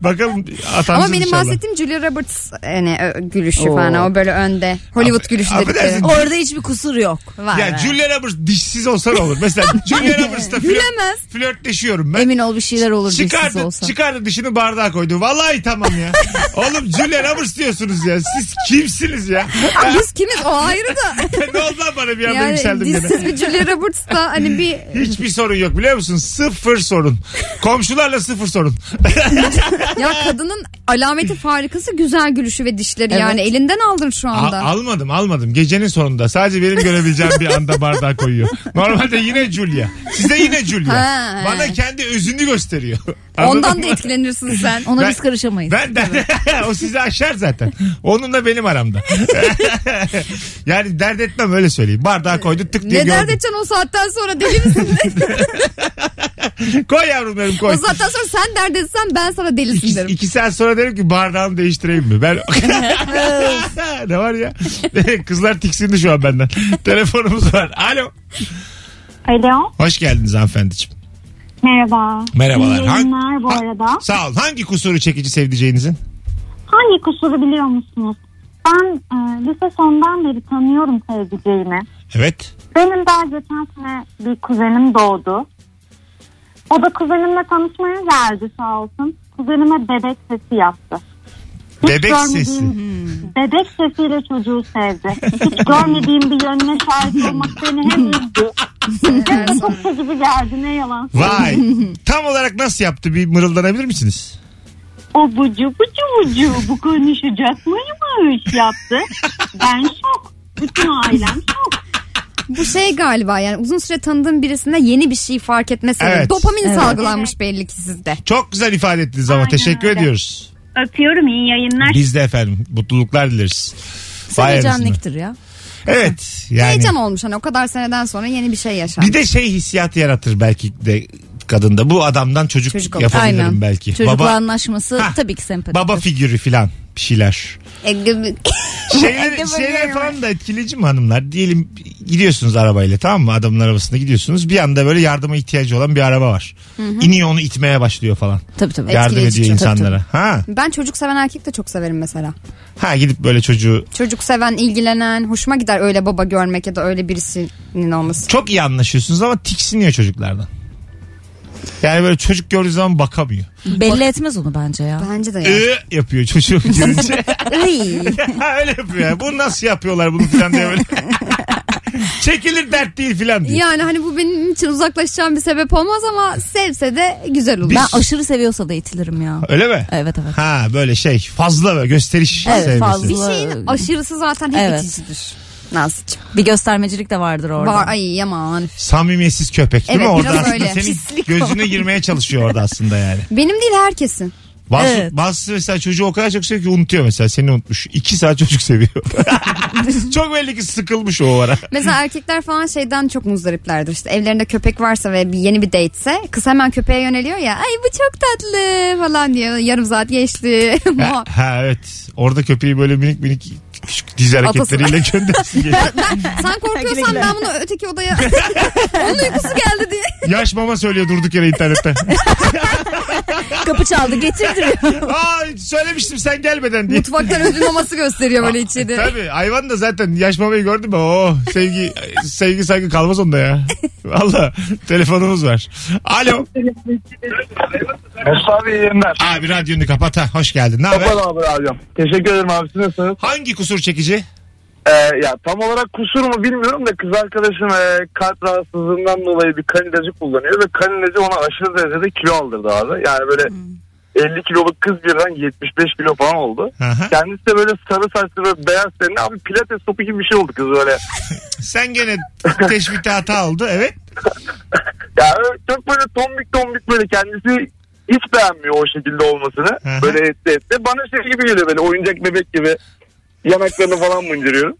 Bakalım atansın Ama benim inşallah. bahsettiğim Julia Roberts yani gülüşü Oo. falan o böyle önde Hollywood gülüşü affedersin. dedikleri. Orada hiçbir kusur yok. Var, Ya var. Julia Roberts dişsiz olsa ne olur? Mesela Julia Roberts'ta flört, flörtleşiyorum ben. Emin ol bir şeyler olur dişsiz Çıkardı, olsa. çıkardı dişini bardağa koydu. Vallahi tamam ya. Oğlum Julia Roberts diyorsunuz ya. Siz kimsiniz ya? (laughs) Biz kimiz o ayrı da. (laughs) ne oldu lan bana bir anda yani yükseldim gene. dişsiz bir Julia Roberts da hani bir Hiçbir sorun yok biliyor musun? Sıfır sorun. Komşularla sıfır sorun. (laughs) ya kadının alameti farikası güzel gülüşü ve dişleri yani elinden aldın şu anda. almadım almadım. Gecenin sonunda. Sadece benim görebileceğim bir anda bardağı koyuyor. Normalde yine Julia. Size yine Julia. Ha. Bana kendi özünü gösteriyor. Anladın Ondan mı? da etkilenirsin sen. Ona Ben- biz karışamayız. Ben de (laughs) o sizi aşar zaten. Onunla benim aramda. (laughs) yani dert etmem öyle söyleyeyim. Bardağı koydu tık diye Ne dert gördüm. edeceksin o saatten sonra deli misin? (laughs) Koy yavrum benim koy. o saatten sonra sen dert etsen ben sana delisin İki, derim. iki saat sonra derim ki bardağımı değiştireyim mi? Ben ne var ya? Kızlar tiksindi şu an benden. Telefonumuz var. Alo. Alo. Hoş geldiniz hanımefendiciğim. Merhaba. Merhabalar. İyi yayınlar bu Ha- arada. Sağ ol. Hangi kusuru çekici sevdiceğinizin? Hangi kusuru biliyor musunuz? Ben e, lise sondan beri tanıyorum sevdiceğimi. Evet. Benim daha geçen sene bir kuzenim doğdu. O da kuzenimle tanışmaya geldi sağ olsun. Kuzenime bebek sesi yaptı. Bebek sesi. Bebek sesiyle çocuğu sevdi. Hiç görmediğim bir yönüne şahit olmak beni hem üzdü. Hem de çok çekici geldi ne yalan. Vay. Tam olarak nasıl yaptı bir mırıldanabilir misiniz? O bucu bucu bucu bu konuşacak mıymış yaptı. Ben şok. Bütün ailem şok. Bu şey galiba yani uzun süre tanıdığım birisinde yeni bir şey fark etmesi. Evet. Dopamin Evet. salgılanmış belli ki sizde. Çok güzel ifade ettiniz ama Aynen teşekkür öyle. ediyoruz. Öpüyorum iyi yayınlar. Biz de efendim mutluluklar dileriz. Vay. Sevecenliktir ya. Evet yani. Heyecan olmuş hani o kadar seneden sonra yeni bir şey yaşanmış. Bir de şey hissiyatı yaratır belki de kadında. Bu adamdan çocuk, Çocuk yapabilirim Aynen. belki. Çocukla baba, anlaşması Hah. tabii ki sempatik. baba figürü filan bir şeyler. Ege- (laughs) Şeyler, şeyler falan da etkileyici mi hanımlar? Diyelim gidiyorsunuz arabayla tamam mı? Adamın arabasında gidiyorsunuz. Bir anda böyle yardıma ihtiyacı olan bir araba var. İniyor onu itmeye başlıyor falan. Tabii tabii. Yardım Etkileyici ediyor çok. insanlara. Ha. ben çocuk seven erkek de çok severim mesela. Ha gidip böyle çocuğu Çocuk seven, ilgilenen, hoşuma gider öyle baba görmek ya da öyle birisinin olması. çok iyi anlaşıyorsunuz ama tiksiniyor çocuklardan. Yani böyle çocuk gördüğü zaman bakamıyor. Belli etmez onu bence ya. Bence de ya. Ee, yapıyor çocuğu görünce. (laughs) Ay. (laughs) Öyle yapıyor ya. Bu nasıl yapıyorlar bunu filan diye böyle. (laughs) Çekilir dert değil filan diye. Yani hani bu benim için uzaklaşacağım bir sebep olmaz ama sevse de güzel olur. Biz- Ben aşırı seviyorsa da itilirim ya. Öyle mi? Evet evet. Ha böyle şey fazla böyle gösteriş Evet, sevgisi. fazla. bir şeyin aşırısı zaten hep Evet. iticidir. Nazlıcığım. Bir göstermecilik de vardır orada. Var ay yaman. Samimiyetsiz köpek değil mi? Evet, Orada biraz aslında öyle. (laughs) senin Pislik gözüne girmeye çalışıyor orada aslında yani. Benim değil herkesin. Bazı, Evet. bazısı mesela çocuğu o kadar çok seviyor ki unutuyor mesela seni unutmuş. İki saat çocuk seviyor. (laughs) çok belli ki sıkılmış o ara. Mesela erkekler falan şeyden çok muzdariplerdir. İşte evlerinde köpek varsa ve bir yeni bir datese kız hemen köpeğe yöneliyor ya. Ay bu çok tatlı falan diyor. Yarım saat geçti. (laughs) Ha, ha, evet. Orada köpeği böyle minik minik küçük diz hareketleriyle göndersin (laughs) geliyor. Sen korkuyorsan ben bunu öteki odaya onun uykusu geldi diye. Yaş mama söylüyor durduk yere internette. Kapı çaldı getiriyor. (laughs) Aa söylemiştim sen gelmeden diye. Mutfaktan ödül maması gösteriyor böyle (laughs) içeri. Tabii hayvan da zaten yaş mamayı gördün mü? Oo, sevgi sevgi saygı kalmaz onda ya. (laughs) Valla telefonumuz var. Alo. Mesut abi iyi yayınlar. Abi radyonu kapat ha. Hoş geldin. Ne haber? Kapat abi radyom. Teşekkür ederim abi siz nasılsınız? Hangi kusur çekici? Ee, ya tam olarak kusur mu bilmiyorum da kız arkadaşım e, kalp rahatsızlığından dolayı bir kan ilacı kullanıyor ve kan ilacı ona aşırı derecede kilo aldırdı abi. Yani böyle 50 kiloluk kız birden 75 kilo falan oldu. Aha. Kendisi de böyle sarı saçlı ve beyaz tenli abi pilates topu gibi bir şey oldu kız böyle. (laughs) Sen gene teşbihte hata oldu. Evet. (laughs) Ya çok böyle tombik tombik böyle kendisi hiç beğenmiyor o şekilde olmasını. Hı. Böyle etti etti. Bana şey gibi geliyor böyle oyuncak bebek gibi. Yanaklarını falan mıncırıyorum.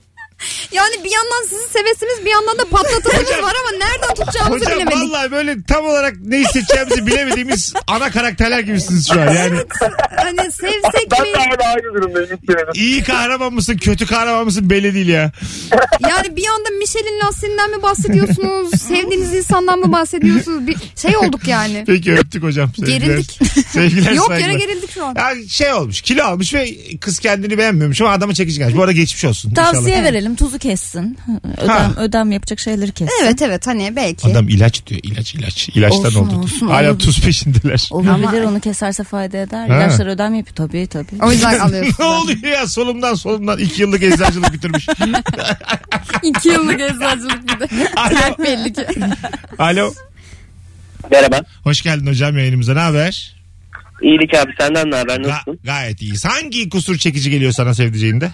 Yani bir yandan sizi sevesiniz bir yandan da patlatasınız var ama nereden tutacağımızı Hocam bilemedik. vallahi böyle tam olarak ne hissedeceğimizi bilemediğimiz ana karakterler gibisiniz şu an. Yani Hani sevsek Ben mi? de hala aynı durumdayım. hiç iyi kahraman mısın kötü kahraman mısın belli değil ya. Yani bir anda Michelin lastiğinden mi bahsediyorsunuz? Sevdiğiniz insandan mı bahsediyorsunuz? Bir şey olduk yani. Peki öptük hocam. Sevgiler. Gerildik. Sevgiler Yok saygılar. yere gerildik şu an. Ya şey olmuş kilo almış ve kız kendini beğenmiyormuş ama adama çekici gelmiş. Bu arada geçmiş olsun. Tavsiye İnşallah. verelim tuzu kessin. Ödem, Ha. ödem yapacak şeyleri kessin. Evet evet hani belki. Adam ilaç diyor ilaç ilaç. İlaçtan Olsun, oldu. olsun, Hala olabilir. tuz peşindeler. Olabilir onu keserse fayda eder. Ha. İlaçlar ödem yapıyor tabii tabii. O yüzden alıyorsun. (laughs) ne oluyor ya solumdan solumdan iki yıllık eczacılık bitirmiş. (laughs) İki yıllık eczacılık bir de. (laughs) Belli ki. Alo. Merhaba. Hoş geldin hocam yayınımıza ne haber? İyilik abi senden ne haber Ga- nasılsın? gayet iyiyiz. Hangi kusur çekici geliyor sana sevdiceğinde?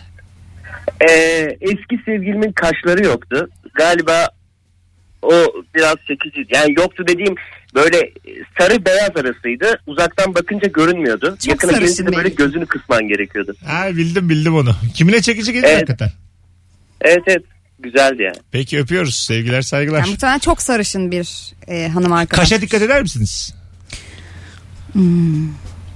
Ee, eski sevgilimin kaşları yoktu. Galiba o biraz çekici. Yani yoktu dediğim böyle sarı beyaz arasıydı. Uzaktan bakınca görünmüyordu. Çok Yakına gelince de böyle gözünü kısman gerekiyordu. Ha bildim bildim onu. Kimine çekici geliyor Evet. hakikaten? Evet evet güzeldi yani. Peki öpüyoruz. Sevgiler saygılar. Yani muhtemelen çok sarışın bir e, hanım arkadaş. Kaşa dikkat eder misiniz? Hmm.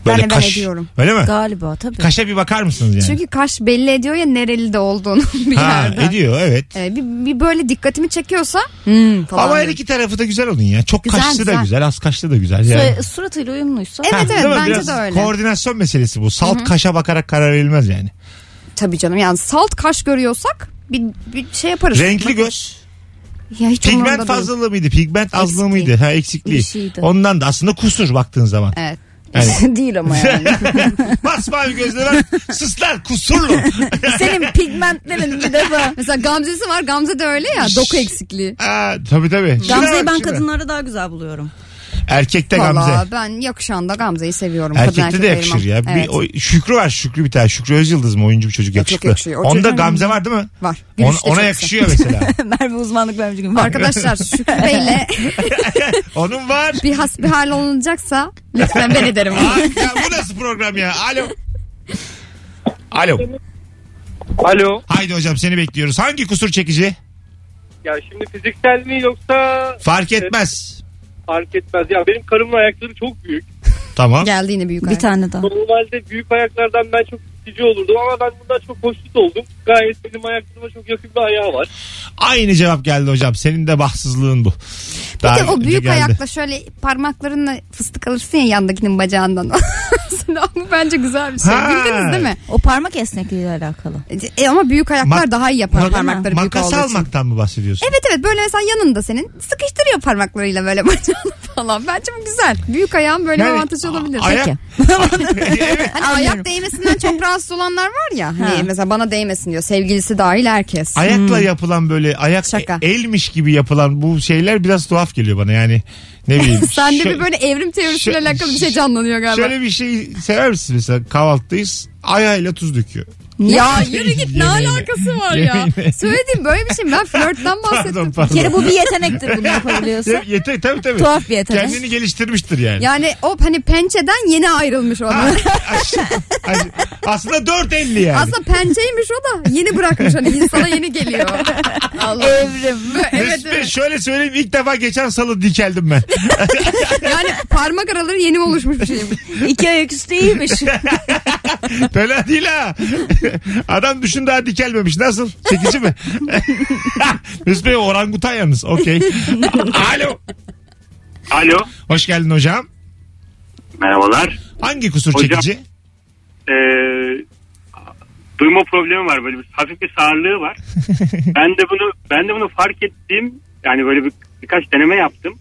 Ben de ben ediyorum. Öyle mi? Galiba tabii. Kaşa bir bakar mısınız yani? Çünkü kaş belli ediyor ya nereli de olduğunu (laughs) bir ha yerden. ediyor evet. E, bir, bir böyle dikkatimi çekiyorsa hmm, falan Ama her iki tarafı da güzel onun ya. Çok Güzel, kaşlı da güzel. güzel, az kaşlı da güzel. Yani. Su- suratıyla uyumluysa. Evet, evet, değil mi? bence Biraz de öyle. Koordinasyon meselesi bu. Salt kaşa bakarak karar verilmez yani. Tabii canım yani salt kaş görüyorsak bir, bir şey yaparız. Renkli göz. Ya hiç Pigment fazlalığı mıydı? Pigment azlığı Eksikliği. mıydı? Ha eksikliği. Ondan da aslında kusur baktığın zaman. Evet. Yani. (laughs) Değil ama yani. (laughs) Masmavi gözleri. Sıslar kusurlu. (laughs) Senin pigmentlerin bir defa. Mesela Gamze'si var. Gamze de öyle ya. Doku eksikliği. Aa, tabii tabii. Şuna Gamze'yi bak, ben şuna. kadınlarda daha güzel buluyorum. Erkekte Gamze. Valla ben yakışan da Gamze'yi seviyorum. Kadın Erkekte erkek de yakışır ayırmam. ya. Bir, Evet. o, Şükrü var Şükrü bir tane. Şükrü Özyıldız mı oyuncu bir çocuk Çok yakışıklı. yakışıyor. O Onda çocuğun- Gamze var değil mi? Var. Ona, ona çok yakışıyor mesela. (laughs) Merve uzmanlık vermiş gibi. Arkadaşlar (laughs) Şükrü Bey'le (laughs) Onun var. bir hasbihal olunacaksa lütfen ben ederim. Ya bu nasıl program ya? Alo. Alo. Alo. Haydi hocam seni bekliyoruz. Hangi kusur çekici? Ya şimdi fiziksel mi yoksa Fark etmez. Fark etmez. Ya benim karımın ayakları çok büyük. Tamam. Geldi yine büyük Bir ayak. tane daha. Normalde büyük ayaklardan ben çok itici olurdum ama ben bundan çok hoşnut oldum. Gayet benim ayaklarıma çok yakın bir ayağı var. Aynı cevap geldi hocam. Senin de bahtsızlığın bu. Bir Daha de o önce büyük geldi. ayakla şöyle parmaklarınla fıstık alırsın ya yandakinin bacağından. (laughs) Bu bence güzel bir şey. Ha. Bildiniz değil mi? O parmak esnekliğiyle alakalı. E, ama büyük ayaklar Ma- daha iyi yapar Ma- parmakları büyük Makas olduğu için. almaktan mı bahsediyorsun? Evet evet böyle mesela yanında senin sıkıştırıyor parmaklarıyla böyle (laughs) bacağını falan. Bence bu güzel. Büyük ayağın böyle Yani avantajı olabilir. ayak- Peki. (laughs) evet. Hani ayak değmesinden çok rahatsız olanlar var ya. Hani mesela bana değmesin diyor. Sevgilisi dahil herkes. Ayakla yapılan böyle ayak Şaka. e- elmiş gibi yapılan bu şeyler biraz tuhaf geliyor bana yani. Ne bileyim. (laughs) Sende Şö- bir böyle evrim teorisiyle şö- alakalı bir şey canlanıyor galiba. Şöyle bir şey sever misin mesela kahvaltıdayız ayağıyla tuz döküyor. Ya (laughs) yürü git ne Yemeğine. alakası var ya. Yemeğine. Söylediğim böyle bir şey. Ben flörtten (laughs) bahsettim. Pardon Bir pardon. kere bu bir yetenektir bunu yapabiliyorsa. Ye- Yeter tabii tabii. Tuhaf bir yetenek. Kendini geliştirmiştir yani. Yani o hani pençeden yeni ayrılmış o da. Ay, Aslında 4.50 yani. Aslında pençeymiş o da. Yeni bırakmış hani insana yeni geliyor. Allah. Evrim. evet, Mesut Bey, evet. şöyle söyleyeyim ilk defa geçen salı dikeldim ben. (laughs) Yani parmak araları yeni oluşmuş bir şey. İki ayak üstü iyiymiş. Fena değil ha. (laughs) Adam düşün daha dikelmemiş. Nasıl? Çekici mi? (laughs) Mesut Bey orangutan yalnız. Okey. (laughs) Alo. Alo. Hoş geldin hocam. Merhabalar. Hangi kusur Hocam. çekici? Ee, duyma problemi var böyle bir hafif bir sağırlığı var. ben de bunu ben de bunu fark ettim. Yani böyle bir, birkaç deneme yaptım.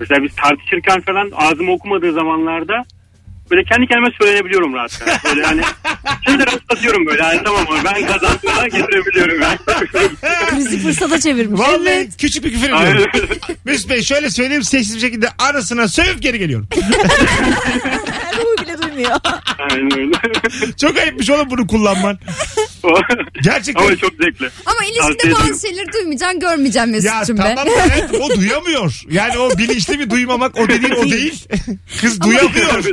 Mesela biz tartışırken falan ağzımı okumadığı zamanlarda böyle kendi kendime söylenebiliyorum rahat rahat. Böyle hani (laughs) şimdi rastlatıyorum böyle. Yani tamam ama ben kazandığına getirebiliyorum. Yani. (laughs) Bizi fırsata çevirmiş. Vallahi küçük bir küfür ediyorum. Mesut Bey şöyle söyleyeyim sessiz bir şekilde arasına sövüp geri geliyorum. (laughs) Duymuyor. (laughs) Aynen öyle. Çok ayıpmış oğlum bunu kullanman. (laughs) Gerçekten. Ama çok zevkli. Ama ilişkide bazı şeyleri duymayacaksın görmeyeceksin Ya Mesut'cum be. tamam da evet, o duyamıyor. Yani o bilinçli bir duymamak o dediğin o değil. (laughs) Kız duyamıyor.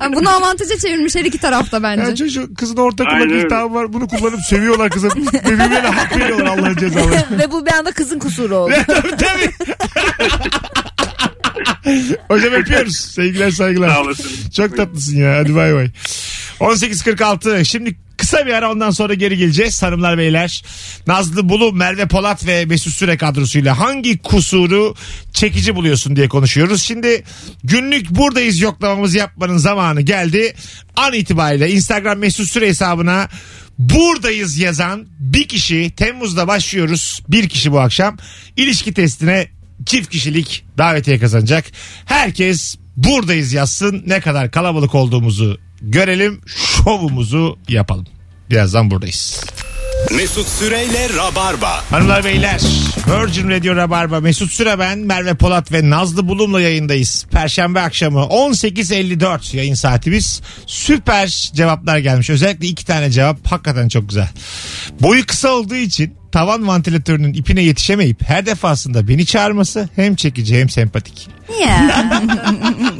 Yani bunu avantaja çevirmiş her iki tarafta bence. Yani çocuğu kızın orta Aynen kulak öyle. iltihabı var. Bunu kullanıp sövüyorlar kızı. Birbirine hak veriyorlar Allah'ın cezaları. Ve bu bir anda kızın kusuru oldu. tabii tabii. (laughs) Hocam öpüyoruz. Sevgiler saygılar. Sağ olasın. Çok tatlısın ya. Hadi bay bay. 18.46 şimdi kısa bir ara ondan sonra geri geleceğiz hanımlar beyler. Nazlı Bulu, Merve Polat ve Mesut Süre kadrosuyla hangi kusuru çekici buluyorsun diye konuşuyoruz. Şimdi günlük buradayız yoklamamızı yapmanın zamanı geldi. An itibariyle Instagram Mesut Süre hesabına buradayız yazan bir kişi Temmuz'da başlıyoruz. Bir kişi bu akşam ilişki testine çift kişilik davetiye kazanacak. Herkes buradayız yazsın. Ne kadar kalabalık olduğumuzu görelim. Şovumuzu yapalım. Birazdan buradayız. Mesut Süreyle Rabarba. Hanımlar beyler Virgin Radio Rabarba Mesut Süre ben Merve Polat ve Nazlı Bulum'la yayındayız. Perşembe akşamı 18.54 yayın saatimiz. Süper cevaplar gelmiş. Özellikle iki tane cevap hakikaten çok güzel. Boyu kısa olduğu için tavan vantilatörünün ipine yetişemeyip her defasında beni çağırması hem çekici hem sempatik. Ya. (laughs)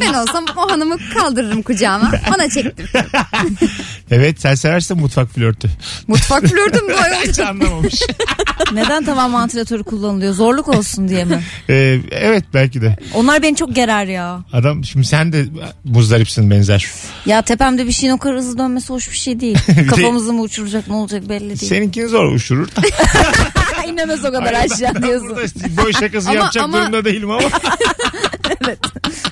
ben olsam o hanımı kaldırırım kucağıma. Ona çektim. (laughs) Evet sen seversin mutfak flörtü. Mutfak flörtüm bu (laughs) ayol. Hiç anlamamış. (laughs) Neden tavan vantilatörü kullanılıyor? Zorluk olsun diye mi? Ee, evet belki de. Onlar beni çok gerer ya. Adam şimdi sen de muzdaripsin benzer. Ya tepemde bir şeyin o kadar hızlı dönmesi hoş bir şey değil. (laughs) Kafamızı mı uçuracak ne olacak belli değil. Seninkini zor uçurur. İnemez o kadar aşağı Ben diyorsun. burada boy şakası Ama- yapacak ama- durumda değilim ama.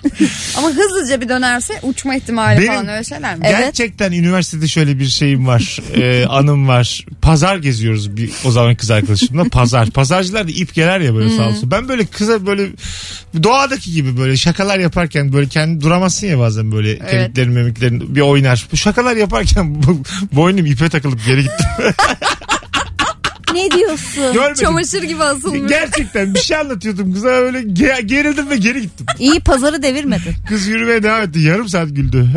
(laughs) Ama hızlıca bir dönerse uçma ihtimali Benim- falan öyle şeyler mi? Gerçekten üniversitede şöyle bir şeyim var. e, anım var. Pazar geziyoruz bir, o zaman kız arkadaşımla. Pazar. Pazarcılar da ip geler ya böyle sağ olsun. Ben böyle kıza böyle doğadaki gibi böyle şakalar yaparken böyle kendi duramazsın ya bazen böyle kemiklerin memiklerin bir oynar. Bu şakalar yaparken (laughs) bu, boynum ipe takılıp geri gittim. (laughs) Ne diyorsun? Görmedim. Çamaşır gibi asılmış. Gerçekten bir şey anlatıyordum kıza öyle ge- gerildim ve geri gittim. İyi pazarı devirmedin. Kız yürümeye devam etti. Yarım saat güldü.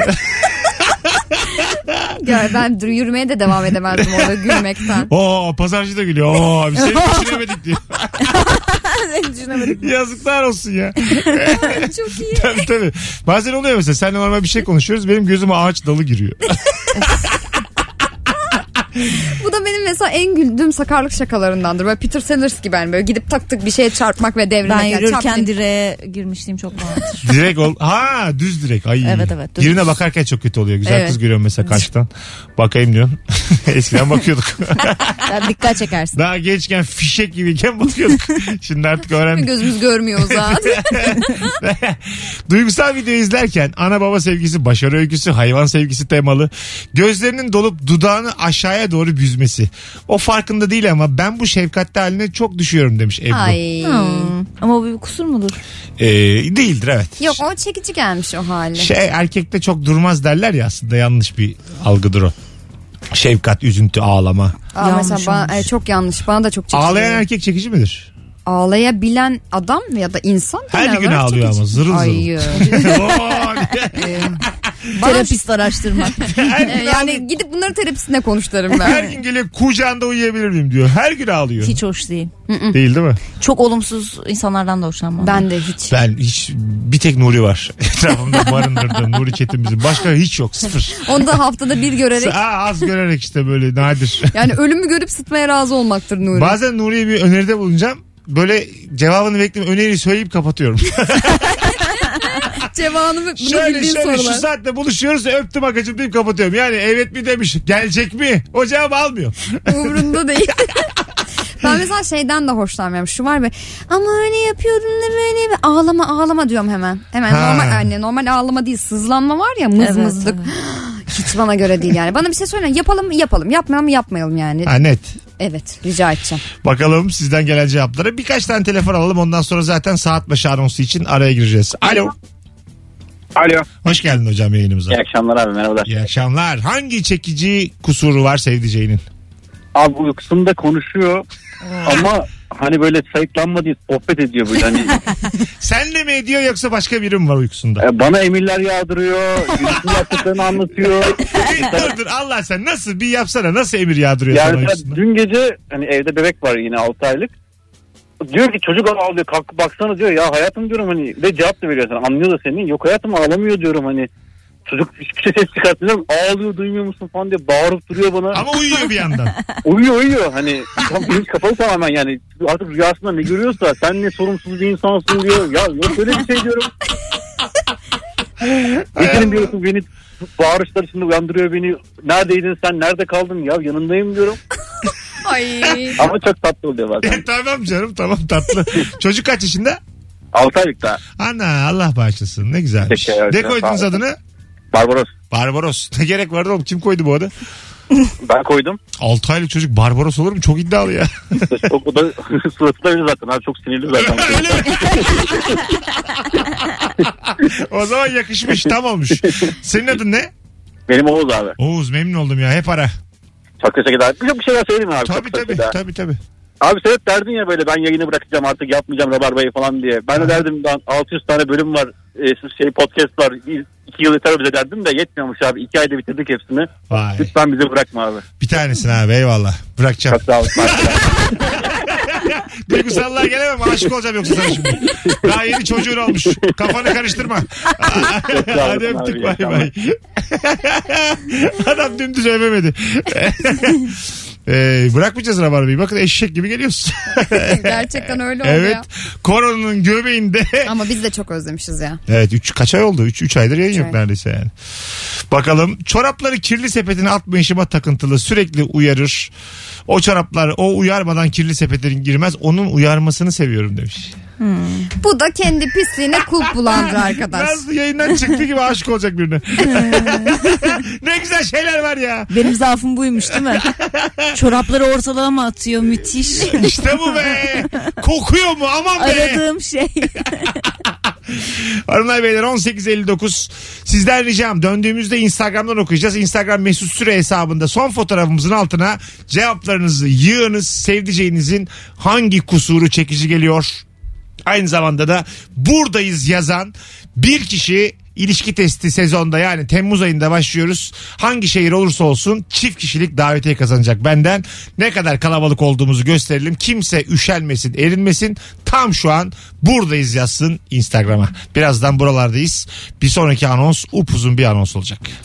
Ya ben dur- yürümeye de devam edemezdim orada gülmekten. Oo pazarcı da gülüyor. Oo biz seni (laughs) düşünemedik diyor. Düşünemedim. Yazıklar olsun ya. Çok iyi. tabii tabii. Bazen oluyor mesela seninle normal bir şey konuşuyoruz. Benim gözüme ağaç dalı giriyor. (laughs) Bu da benim mesela en güldüğüm sakarlık şakalarındandır. Böyle Peter Sellers gibi yani böyle gidip tak tık bir şeye çarpmak ve devirmek. Ben Yani yürürken çarp- direğe girmişliğim çok vardır. (laughs) direkt ol. Ha düz direkt. Ay. Evet, evet, düz. Birine bakarken çok kötü oluyor. Güzel Evet. kız görüyorum mesela karşıdan. Bakayım diyorsun. (laughs) Eskiden bakıyorduk. (laughs) Sen dikkat çekersin. Daha gençken fişek gibiyken bakıyorduk. Şimdi artık öğrendik. Gözümüz görmüyor zaten. Duygusal video izlerken ana baba sevgisi, başarı öyküsü, hayvan sevgisi temalı. Gözlerinin dolup dudağını aşağıya doğru büzmesi. O farkında değil ama ben bu şefkatli haline çok düşüyorum demiş Ebru. Ay. Hmm. Ama bu bir kusur mudur? Ee, değildir evet. Yok o çekici gelmiş o hali. Şey erkekte çok durmaz derler ya aslında yanlış bir algıdır o. Şefkat, üzüntü, ağlama. Aa, Yanlış mesela bana, olmuş. e, çok yanlış. Bana da çok çekici. Ağlayan geliyor. erkek çekici midir? Ağlayabilen adam ya da insan. Her genel gün olarak ağlıyor ama zırıl Ay, zırıl. (laughs) Oo, (laughs) Terapist araştırmak. (laughs) her gün yani gidip bunları terapisinde konuşturırım Her ben. gün gelip kucağında uyuyabilir miyim diyor. Her gün ağlıyor. Hiç hoş değil. Değil değil mi? Çok olumsuz insanlardan da hoşlanmam. ben de hiç. Ben hiç bir tek Nuri var. Etrafımda barındırdığım Nuri Çetin'imizin. Başka hiç yok sıfır. Onu da haftada bir görerek. Aa, az görerek işte böyle nadir. Yani ölümü görüp sıtmaya razı olmaktır Nuri. Bazen Nuri'ye bir öneride bulunacağım. Böyle cevabını bekleyip öneriyi söyleyip kapatıyorum. (laughs) Cevabını şöyle bildiğin şöyle şu sorular. saatte buluşuyoruz öptüm akacım deyip kapatıyorum. Yani evet mi demiş gelecek mi? O cevabı almıyor. (laughs) Umurunda değil. (laughs) ben mesela şeyden de hoşlanmıyorum. Şu var be ama öyle yapıyordun da böyle be. Ağlama ağlama diyorum hemen. Hemen Ha. normal anne normal ağlama değil sızlanma var ya mız Evet, mızlık. (gasps) Hiç bana göre değil yani. Bana bir şey söyle yapalım mı yapalım yapmayalım mı yapmayalım yani. Ha net. Evet rica edeceğim. Bakalım sizden gelen cevaplara. Birkaç tane telefon alalım ondan sonra zaten saat başı anonsu için araya gireceğiz. Alo. Alo. Hoş geldin hocam yayınımıza. İyi akşamlar abi merhabalar. İyi akşamlar. Hangi çekici kusuru var sevdiceğinin? Abi uykusunda konuşuyor (laughs) ama hani böyle sayıklanma sohbet ediyor böyle hani (laughs) Sen de mi ediyor yoksa başka biri mi var uykusunda? e, bana emirler yağdırıyor yüzünü yaptıklarını anlatıyor. (laughs) dur dur Allah sen nasıl bir yapsana nasıl emir yağdırıyor Yani sana uykusunda? dün gece hani evde bebek var yine 6 aylık. Diyor ki çocuk ağlıyor kalkıp baksana diyor ya hayatım diyorum hani ve cevap da veriyor sana anlıyor da seni yok hayatım ağlamıyor diyorum hani çocuk hiçbir şey ses çıkartmıyor ağlıyor duymuyor musun falan diye bağırıp duruyor bana Ama uyuyor bir yandan. (laughs) uyuyor uyuyor hani tam bilinç kapalı tamamen yani artık rüyasında ne görüyorsa sen ne sorumsuz bir insansın diyor ya yok öyle bir şey diyorum (laughs) Gecenin diyorsun beni bağırışlar içinde uyandırıyor beni neredeydin sen nerede kaldın ya yanındayım diyorum (laughs) Ay. ama çok tatlı oluyor bazen E, tamam canım tamam tatlı. Çocuk kaç yaşında? 6 aylık daha Ana Allah bağışlasın ne güzelmiş. Teşekkür ederim. Ne koydunuz adını? Barbaros Barbaros. (laughs) Ne gerek vardı oğlum kim koydu bu adı? (laughs) ben koydum 6 aylık çocuk Barbaros olur mu? Çok iddialı ya. (laughs) çok, o da suratı da öyle zaten abi çok sinirli zaten Öyle mi? o zaman yakışmış tam olmuş. Senin adın ne? benim Oğuz abi Oğuz memnun oldum ya hep ara. çok teşekkür ederim bir, bir şeyler söyleyeyim abi Tabii Çok tabii şeyler. tabii tabii. Abi sen hep derdin ya böyle ben yayını bırakacağım artık yapmayacağım Rabarba'yı falan diye. Ben de derdim ben 600 tane bölüm var e, şey podcast var 2 yıl yeter bize derdim de yetmiyormuş abi 2 ayda bitirdik hepsini. Vay. Lütfen bizi bırakma abi. Bir tanesin abi eyvallah. Bırakacağım. Çok sağ olasın. (laughs) Duygusallığa gelemem aşık olacağım yoksa sana şimdi. Daha yeni çocuğun olmuş. Kafanı karıştırma. Hadi olun öptük bay bay. (laughs) Adam dümdüz övemedi. (laughs) Ee, bırakmayacağız Rabarba'yı. Bakın eşek gibi geliyorsun. (laughs) Gerçekten öyle oldu evet. ya. Koronanın göbeğinde. (laughs) Ama biz de çok özlemişiz ya. evet 3 kaç ay oldu? 3 3 aydır yayın Üç yok ay. neredeyse yani. Bakalım çorapları kirli sepetine atmayışıma takıntılı sürekli uyarır. O çoraplar o uyarmadan kirli sepetlerin girmez. Onun uyarmasını seviyorum demiş. Bu da kendi pisliğine kulp bulandır (laughs) arkadaş. Nazlı yayından çıktı gibi aşık olacak birine. (laughs) ne güzel şeyler var ya. Benim zaafım buymuş değil mi? Çorapları ortalığa mı atıyor müthiş. İşte bu be. Kokuyor mu? Aman be. Aradığım şey. (laughs) Hanımlar beyler 18.59 sizden ricam döndüğümüzde Instagram'dan okuyacağız. Instagram mesut süre hesabında son fotoğrafımızın altına cevaplarınızı yığınız. Sevdiceğinizin hangi kusuru çekici geliyor? Aynı zamanda da buradayız yazan bir kişi ilişki testi sezonda yani Temmuz ayında başlıyoruz. Hangi şehir olursa olsun çift kişilik davetiye kazanacak benden. Ne kadar kalabalık olduğumuzu gösterelim. Kimse üşenmesin, erinmesin. Tam şu an buradayız yazsın Instagram'a. Birazdan buralardayız. Bir sonraki anons upuzun bir anons olacak.